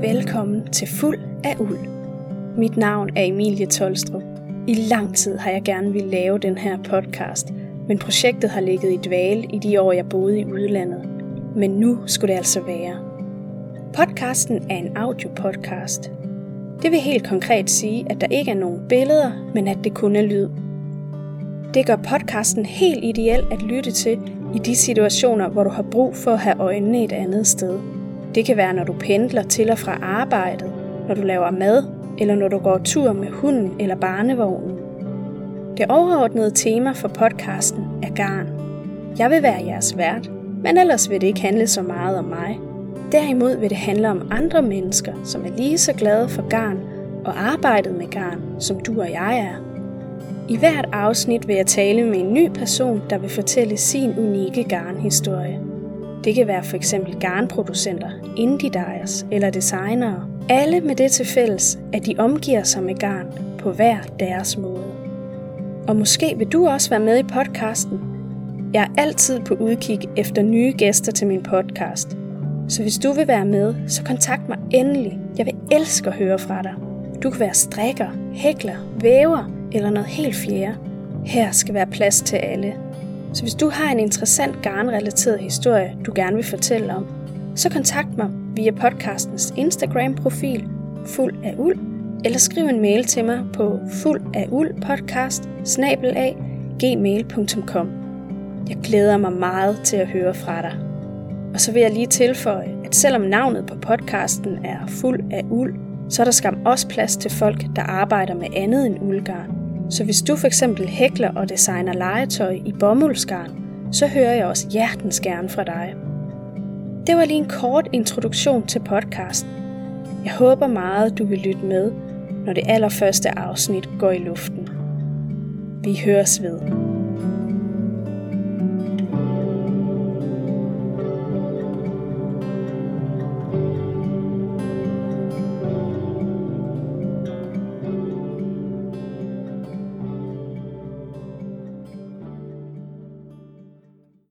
velkommen til Fuld af Uld. Mit navn er Emilie Tolstrup. I lang tid har jeg gerne ville lave den her podcast, men projektet har ligget i dvale i de år, jeg boede i udlandet. Men nu skulle det altså være. Podcasten er en audiopodcast. Det vil helt konkret sige, at der ikke er nogen billeder, men at det kun er lyd. Det gør podcasten helt ideel at lytte til i de situationer, hvor du har brug for at have øjnene et andet sted. Det kan være, når du pendler til og fra arbejdet, når du laver mad, eller når du går tur med hunden eller barnevognen. Det overordnede tema for podcasten er garn. Jeg vil være jeres vært, men ellers vil det ikke handle så meget om mig. Derimod vil det handle om andre mennesker, som er lige så glade for garn og arbejdet med garn, som du og jeg er. I hvert afsnit vil jeg tale med en ny person, der vil fortælle sin unikke garnhistorie. Det kan være for eksempel garnproducenter, indie dyers eller designere. Alle med det til fælles, at de omgiver sig med garn på hver deres måde. Og måske vil du også være med i podcasten. Jeg er altid på udkig efter nye gæster til min podcast. Så hvis du vil være med, så kontakt mig endelig. Jeg vil elske at høre fra dig. Du kan være strikker, hækler, væver eller noget helt fjerde. Her skal være plads til alle. Så hvis du har en interessant garnrelateret historie, du gerne vil fortælle om, så kontakt mig via podcastens Instagram-profil fuld af uld, eller skriv en mail til mig på fuld af uld podcast gmail.com. Jeg glæder mig meget til at høre fra dig. Og så vil jeg lige tilføje, at selvom navnet på podcasten er fuld af uld, så er der skam også plads til folk, der arbejder med andet end uldgarn. Så hvis du for eksempel hækler og designer legetøj i bomuldsgarn, så hører jeg også hjertens gerne fra dig. Det var lige en kort introduktion til podcasten. Jeg håber meget, du vil lytte med, når det allerførste afsnit går i luften. Vi høres ved.